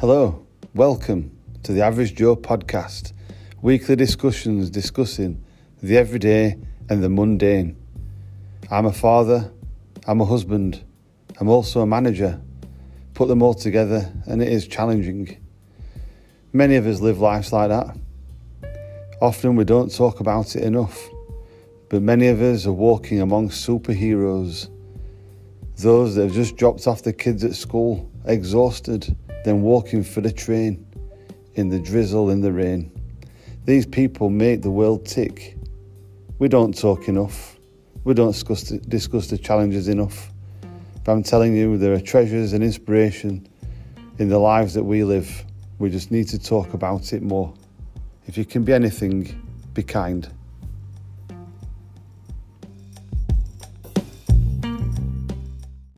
Hello, welcome to the Average Joe podcast, weekly discussions discussing the everyday and the mundane. I'm a father, I'm a husband, I'm also a manager. Put them all together, and it is challenging. Many of us live lives like that. Often we don't talk about it enough, but many of us are walking among superheroes. Those that have just dropped off the kids at school, exhausted, then walking for the train in the drizzle, in the rain. These people make the world tick. We don't talk enough. We don't discuss the, discuss the challenges enough. But I'm telling you, there are treasures and inspiration in the lives that we live. We just need to talk about it more. If you can be anything, be kind.